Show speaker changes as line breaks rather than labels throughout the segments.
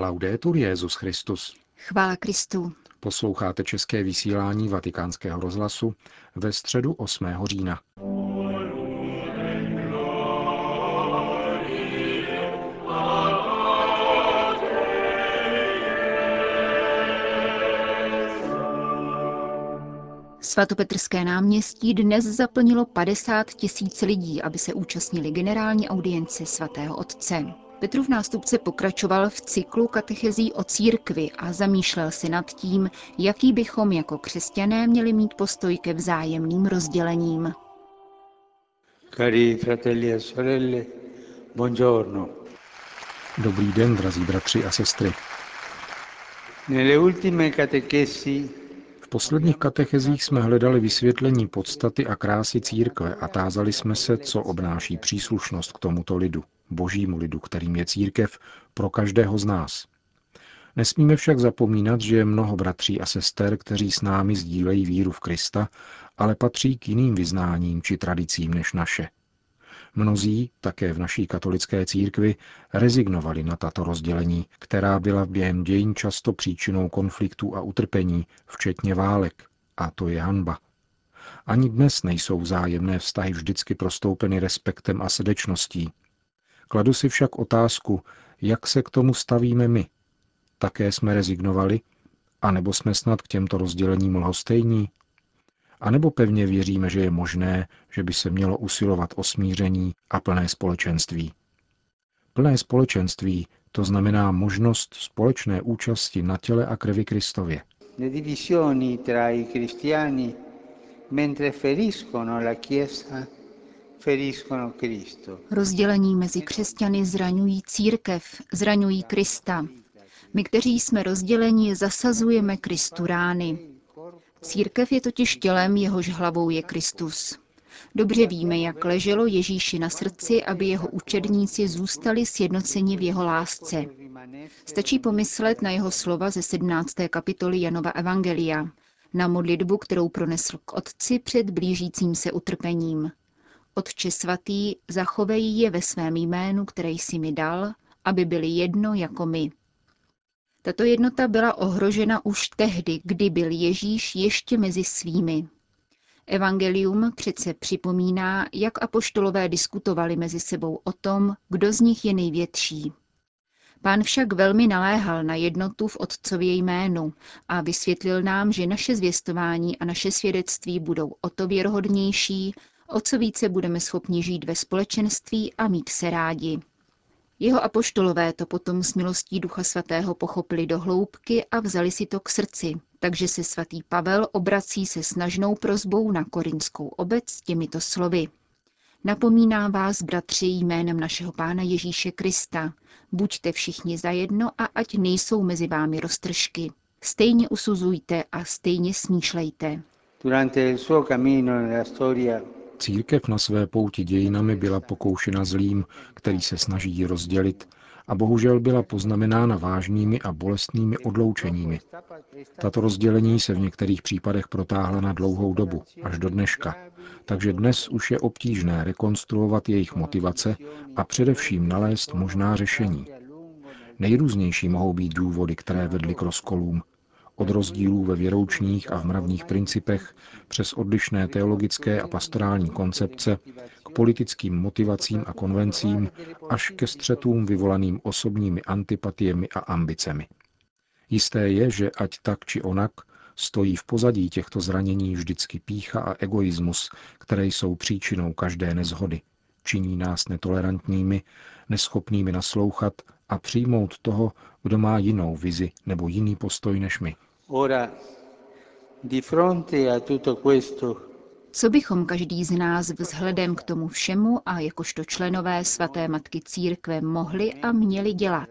Laudetur Jezus Christus.
Chvála Kristu.
Posloucháte české vysílání Vatikánského rozhlasu ve středu 8. října.
Svatopetrské náměstí dnes zaplnilo 50 tisíc lidí, aby se účastnili generální audience svatého otce. Petrův nástupce pokračoval v cyklu katechezí o církvi a zamýšlel se nad tím, jaký bychom jako křesťané měli mít postoj ke vzájemným rozdělením.
Cari fratelli e sorelle, buongiorno.
Dobrý den, drazí bratři a sestry.
Nelle ultime catechesi
V posledních katechezích jsme hledali vysvětlení podstaty a krásy církve a tázali jsme se, co obnáší příslušnost k tomuto lidu, božímu lidu, kterým je církev pro každého z nás. Nesmíme však zapomínat, že je mnoho bratří a sester, kteří s námi sdílejí víru v Krista, ale patří k jiným vyznáním či tradicím než naše. Mnozí, také v naší katolické církvi, rezignovali na tato rozdělení, která byla během dějin často příčinou konfliktů a utrpení, včetně válek. A to je hanba. Ani dnes nejsou vzájemné vztahy vždycky prostoupeny respektem a srdečností. Kladu si však otázku, jak se k tomu stavíme my. Také jsme rezignovali, anebo jsme snad k těmto rozdělením lhostejní? A nebo pevně věříme, že je možné, že by se mělo usilovat o smíření a plné společenství. Plné společenství to znamená možnost společné účasti na těle a krvi Kristově.
le divisioni tra i cristiani, mentre feriscono la Chiesa.
Rozdělení mezi křesťany zraňují církev, zraňují Krista. My, kteří jsme rozděleni, zasazujeme Kristu rány. Církev je totiž tělem, jehož hlavou je Kristus. Dobře víme, jak leželo Ježíši na srdci, aby jeho učedníci zůstali sjednoceni v jeho lásce. Stačí pomyslet na jeho slova ze 17. kapitoly Janova Evangelia, na modlitbu, kterou pronesl k Otci před blížícím se utrpením. Otče svatý, zachovej je ve svém jménu, které jsi mi dal, aby byli jedno jako my. Tato jednota byla ohrožena už tehdy, kdy byl Ježíš ještě mezi svými. Evangelium přece připomíná, jak apoštolové diskutovali mezi sebou o tom, kdo z nich je největší. Pán však velmi naléhal na jednotu v Otcově jménu a vysvětlil nám, že naše zvěstování a naše svědectví budou o to věrohodnější, o co více budeme schopni žít ve společenství a mít se rádi. Jeho apoštolové to potom s milostí Ducha Svatého pochopili do hloubky a vzali si to k srdci, takže se svatý Pavel obrací se snažnou prozbou na korinskou obec těmito slovy. Napomínám vás, bratři, jménem našeho Pána Ježíše Krista. Buďte všichni zajedno a ať nejsou mezi vámi roztržky. Stejně usuzujte a stejně smýšlejte.
Durante il suo cammino nella storia
Církev na své pouti dějinami byla pokoušena zlým, který se snaží ji rozdělit, a bohužel byla poznamenána vážnými a bolestnými odloučeními. Tato rozdělení se v některých případech protáhla na dlouhou dobu, až do dneška, takže dnes už je obtížné rekonstruovat jejich motivace a především nalézt možná řešení. Nejrůznější mohou být důvody, které vedly k rozkolům, od rozdílů ve věroučních a v mravních principech přes odlišné teologické a pastorální koncepce k politickým motivacím a konvencím až ke střetům vyvolaným osobními antipatiemi a ambicemi. Jisté je, že ať tak či onak, stojí v pozadí těchto zranění vždycky pícha a egoismus, které jsou příčinou každé nezhody. Činí nás netolerantními, neschopnými naslouchat a přijmout toho, kdo má jinou vizi nebo jiný postoj než my.
Ora, di fronte a tutto questo,
Co bychom každý z nás vzhledem k tomu všemu a jakožto členové svaté matky církve mohli a měli dělat?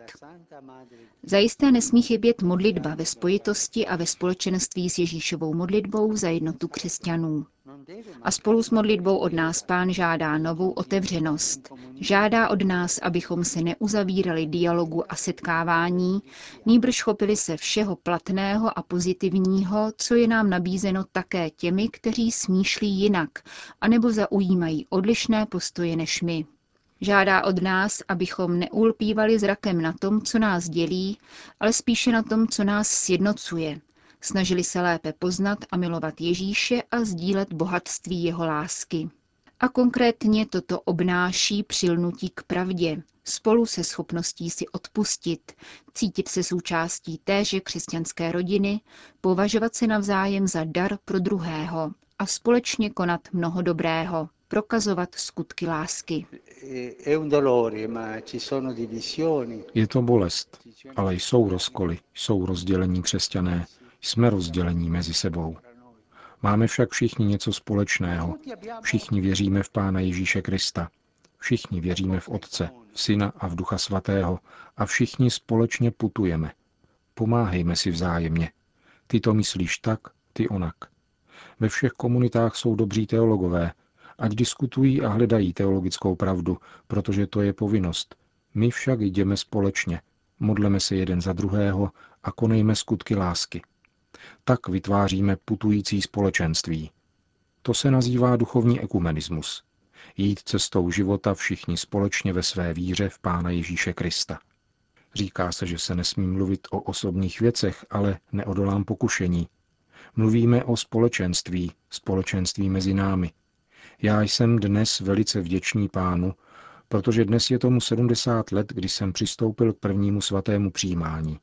Zajisté nesmí chybět modlitba ve spojitosti a ve společenství s Ježíšovou modlitbou za jednotu křesťanů. A spolu s modlitbou od nás pán žádá novou otevřenost. Žádá od nás, abychom se neuzavírali dialogu a setkávání, nýbrž chopili se všeho platného a pozitivního, co je nám nabízeno také těmi, kteří smýšlí jinak, anebo zaujímají odlišné postoje než my. Žádá od nás, abychom neulpívali zrakem na tom, co nás dělí, ale spíše na tom, co nás sjednocuje. Snažili se lépe poznat a milovat Ježíše a sdílet bohatství jeho lásky. A konkrétně toto obnáší přilnutí k pravdě, spolu se schopností si odpustit, cítit se součástí téže křesťanské rodiny, považovat se navzájem za dar pro druhého a společně konat mnoho dobrého, prokazovat skutky lásky.
Je to bolest, ale jsou rozkoly, jsou rozdělení křesťané, jsme rozdělení mezi sebou. Máme však všichni něco společného. Všichni věříme v Pána Ježíše Krista. Všichni věříme v Otce, v Syna a v Ducha Svatého a všichni společně putujeme. Pomáhejme si vzájemně. Ty to myslíš tak, ty onak. Ve všech komunitách jsou dobří teologové, ať diskutují a hledají teologickou pravdu, protože to je povinnost. My však jdeme společně, modleme se jeden za druhého a konejme skutky lásky. Tak vytváříme putující společenství. To se nazývá duchovní ekumenismus. Jít cestou života všichni společně ve své víře v Pána Ježíše Krista. Říká se, že se nesmí mluvit o osobních věcech, ale neodolám pokušení. Mluvíme o společenství, společenství mezi námi. Já jsem dnes velice vděčný pánu, protože dnes je tomu 70 let, kdy jsem přistoupil k prvnímu svatému přijímání.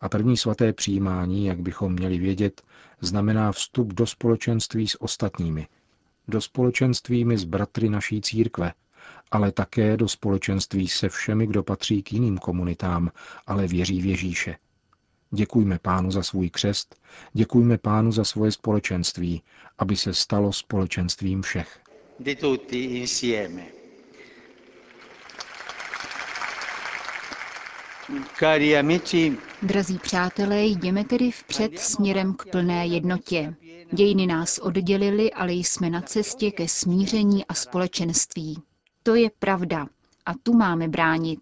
A první svaté přijímání, jak bychom měli vědět, znamená vstup do společenství s ostatními. Do společenstvími s bratry naší církve, ale také do společenství se všemi, kdo patří k jiným komunitám, ale věří v Ježíše. Děkujme pánu za svůj křest, děkujme pánu za svoje společenství, aby se stalo společenstvím všech. Di tutti insieme.
Drazí přátelé, jdeme tedy vpřed směrem k plné jednotě. Dějiny nás oddělily, ale jsme na cestě ke smíření a společenství. To je pravda a tu máme bránit.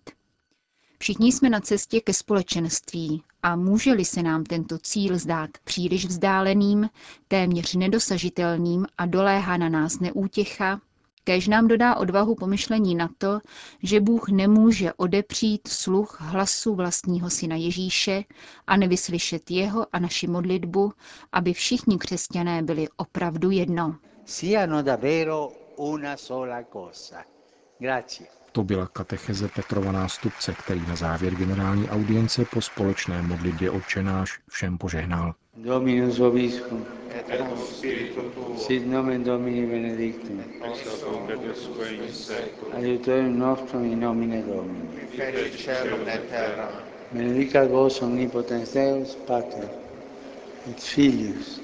Všichni jsme na cestě ke společenství a může-li se nám tento cíl zdát příliš vzdáleným, téměř nedosažitelným a doléhá na nás neútěcha, Kež nám dodá odvahu pomyšlení na to, že Bůh nemůže odepřít sluch hlasu vlastního syna Ježíše a nevyslyšet jeho a naši modlitbu, aby všichni křesťané byli opravdu jedno. Siano davvero una sola cosa.
Grazie. To byla katecheze Petrova nástupce, který na závěr generální audience po společné modlitbě odčenáš všem požehnal. Dominus vobiscum, et et spiritu tuo, sit nomen Domini benedictum, aiutorium nostrum in nomine Domini, terra, benedicat vos omnipotens Deus, Pater, et Filius,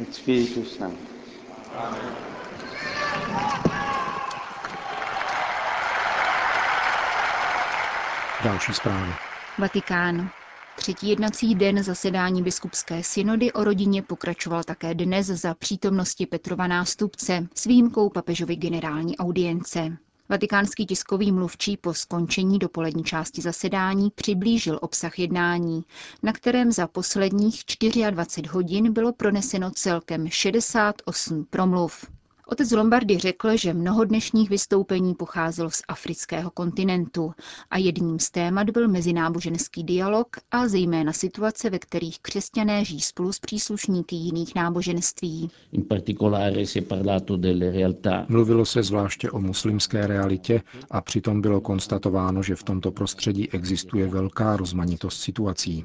et Spiritus Sanctus. Amen. Další zprávy.
Vatikán. Třetí jednací den zasedání biskupské synody o rodině pokračoval také dnes za přítomnosti Petrova nástupce s výjimkou papežovy generální audience. Vatikánský tiskový mluvčí po skončení dopolední části zasedání přiblížil obsah jednání, na kterém za posledních 24 hodin bylo proneseno celkem 68 promluv. Otec Lombardy řekl, že mnoho dnešních vystoupení pocházelo z afrického kontinentu a jedním z témat byl mezináboženský dialog a zejména situace, ve kterých křesťané žijí spolu s příslušníky jiných náboženství.
Mluvilo se zvláště o muslimské realitě a přitom bylo konstatováno, že v tomto prostředí existuje velká rozmanitost situací.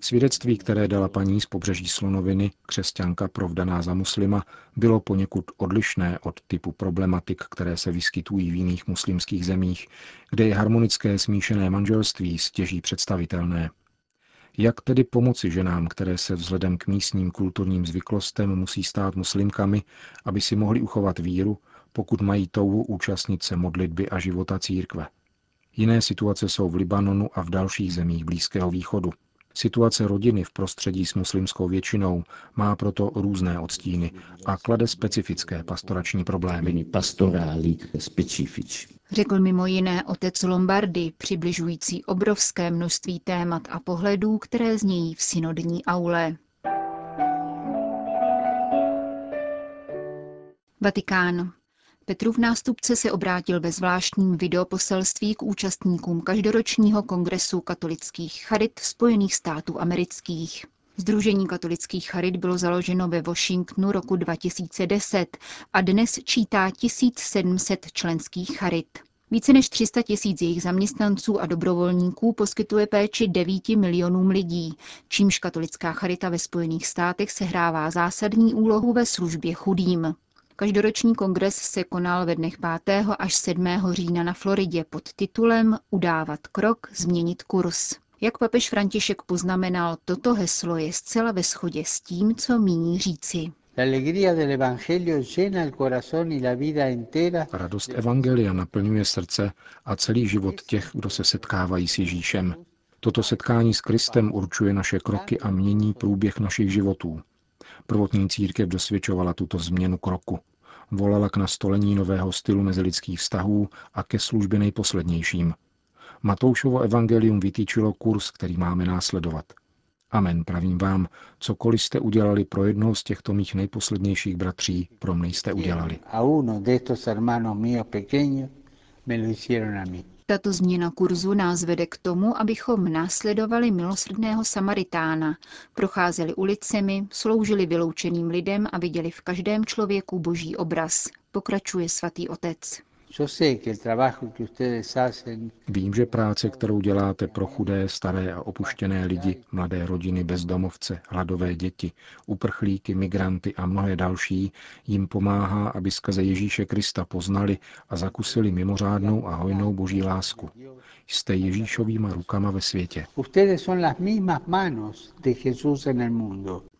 Svědectví, které dala paní z pobřeží Slonoviny, křesťanka provdaná za muslima, bylo poněkud odlišné od typu problematik, které se vyskytují v jiných muslimských zemích, kde je harmonické smíšené manželství stěží představitelné. Jak tedy pomoci ženám, které se vzhledem k místním kulturním zvyklostem musí stát muslimkami, aby si mohli uchovat víru, pokud mají touhu účastnit se modlitby a života církve? Jiné situace jsou v Libanonu a v dalších zemích Blízkého východu. Situace rodiny v prostředí s muslimskou většinou má proto různé odstíny a klade specifické pastorační problémy.
Řekl mimo jiné otec Lombardy, přibližující obrovské množství témat a pohledů, které znějí v synodní aule. Vatikán. Petrův nástupce se obrátil ve zvláštním videoposelství k účastníkům každoročního kongresu katolických charit Spojených států amerických. Združení katolických charit bylo založeno ve Washingtonu roku 2010 a dnes čítá 1700 členských charit. Více než 300 tisíc jejich zaměstnanců a dobrovolníků poskytuje péči 9 milionům lidí, čímž katolická charita ve Spojených státech sehrává zásadní úlohu ve službě chudým. Každoroční kongres se konal ve dnech 5. až 7. října na Floridě pod titulem Udávat krok, změnit kurz. Jak papež František poznamenal, toto heslo je zcela ve shodě s tím, co míní říci.
Radost Evangelia naplňuje srdce a celý život těch, kdo se setkávají s Ježíšem. Toto setkání s Kristem určuje naše kroky a mění průběh našich životů. Prvotní církev dosvědčovala tuto změnu kroku. Volala k nastolení nového stylu mezilidských vztahů a ke službě nejposlednějším. Matoušovo evangelium vytýčilo kurz, který máme následovat. Amen, pravím vám, cokoliv jste udělali pro jednoho z těchto mých nejposlednějších bratří, pro mne jste udělali.
Tato změna kurzu nás vede k tomu, abychom následovali milosrdného Samaritána, procházeli ulicemi, sloužili vyloučeným lidem a viděli v každém člověku boží obraz, pokračuje svatý otec.
Vím, že práce, kterou děláte pro chudé, staré a opuštěné lidi, mladé rodiny, bezdomovce, hladové děti, uprchlíky, migranty a mnohé další, jim pomáhá, aby skrze Ježíše Krista poznali a zakusili mimořádnou a hojnou boží lásku. Jste Ježíšovýma rukama ve světě.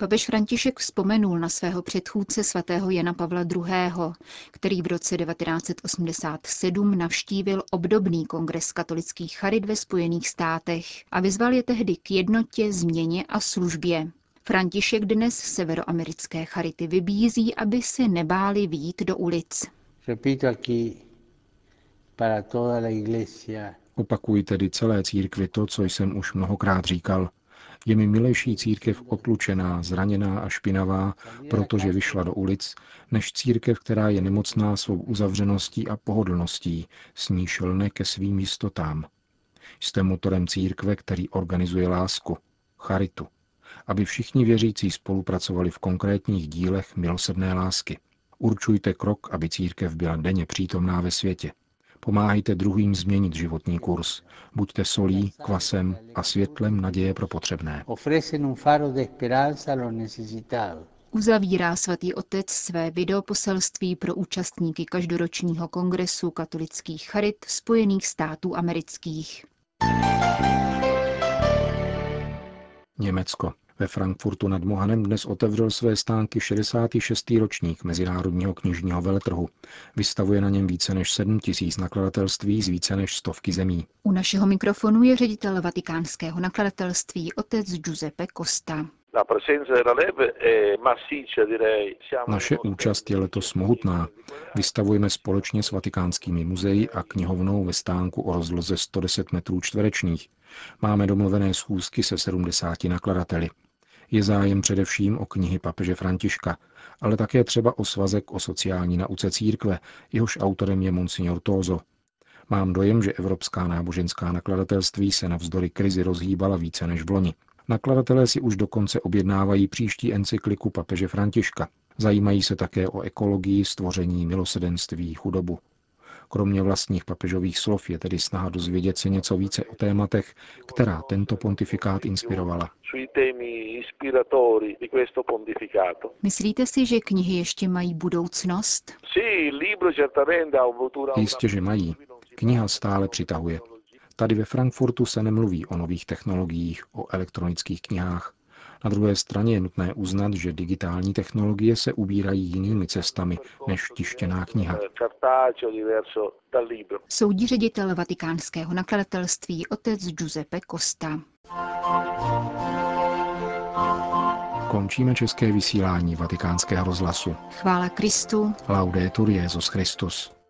Papež František vzpomenul na svého předchůdce svatého Jana Pavla II., který v roce 1987 navštívil obdobný kongres katolických charit ve Spojených státech a vyzval je tehdy k jednotě, změně a službě. František dnes severoamerické charity vybízí, aby se nebáli výjít do ulic.
Opakuji tedy celé církvi to, co jsem už mnohokrát říkal. Je mi milejší církev otlučená, zraněná a špinavá, protože vyšla do ulic, než církev, která je nemocná svou uzavřeností a pohodlností, s ke svým jistotám. Jste motorem církve, který organizuje lásku, charitu, aby všichni věřící spolupracovali v konkrétních dílech milosrdné lásky. Určujte krok, aby církev byla denně přítomná ve světě. Pomáhejte druhým změnit životní kurz. Buďte solí, kvasem a světlem naděje pro potřebné.
Uzavírá svatý otec své videoposelství pro účastníky každoročního kongresu katolických charit Spojených států amerických.
Německo. Ve Frankfurtu nad Mohanem dnes otevřel své stánky 66. ročník Mezinárodního knižního veletrhu. Vystavuje na něm více než 7 tisíc nakladatelství z více než stovky zemí.
U našeho mikrofonu je ředitel vatikánského nakladatelství otec Giuseppe Costa.
Naše účast je letos mohutná. Vystavujeme společně s vatikánskými muzeji a knihovnou ve stánku o rozloze 110 metrů čtverečních. Máme domluvené schůzky se 70 nakladateli. Je zájem především o knihy papeže Františka, ale také třeba o svazek o sociální nauce církve, jehož autorem je Monsignor Tozo. Mám dojem, že evropská náboženská nakladatelství se navzdory krizi rozhýbala více než v loni. Nakladatelé si už dokonce objednávají příští encykliku papeže Františka. Zajímají se také o ekologii, stvoření, milosedenství, chudobu. Kromě vlastních papežových slov je tedy snaha dozvědět se něco více o tématech, která tento pontifikát inspirovala.
Myslíte si, že knihy ještě mají budoucnost?
Jistě, že mají. Kniha stále přitahuje. Tady ve Frankfurtu se nemluví o nových technologiích, o elektronických knihách. Na druhé straně je nutné uznat, že digitální technologie se ubírají jinými cestami než tištěná kniha.
Soudí ředitel vatikánského nakladatelství otec Giuseppe Costa.
Končíme české vysílání vatikánského rozhlasu.
Chvála Kristu.
Laudetur Jezus Christus.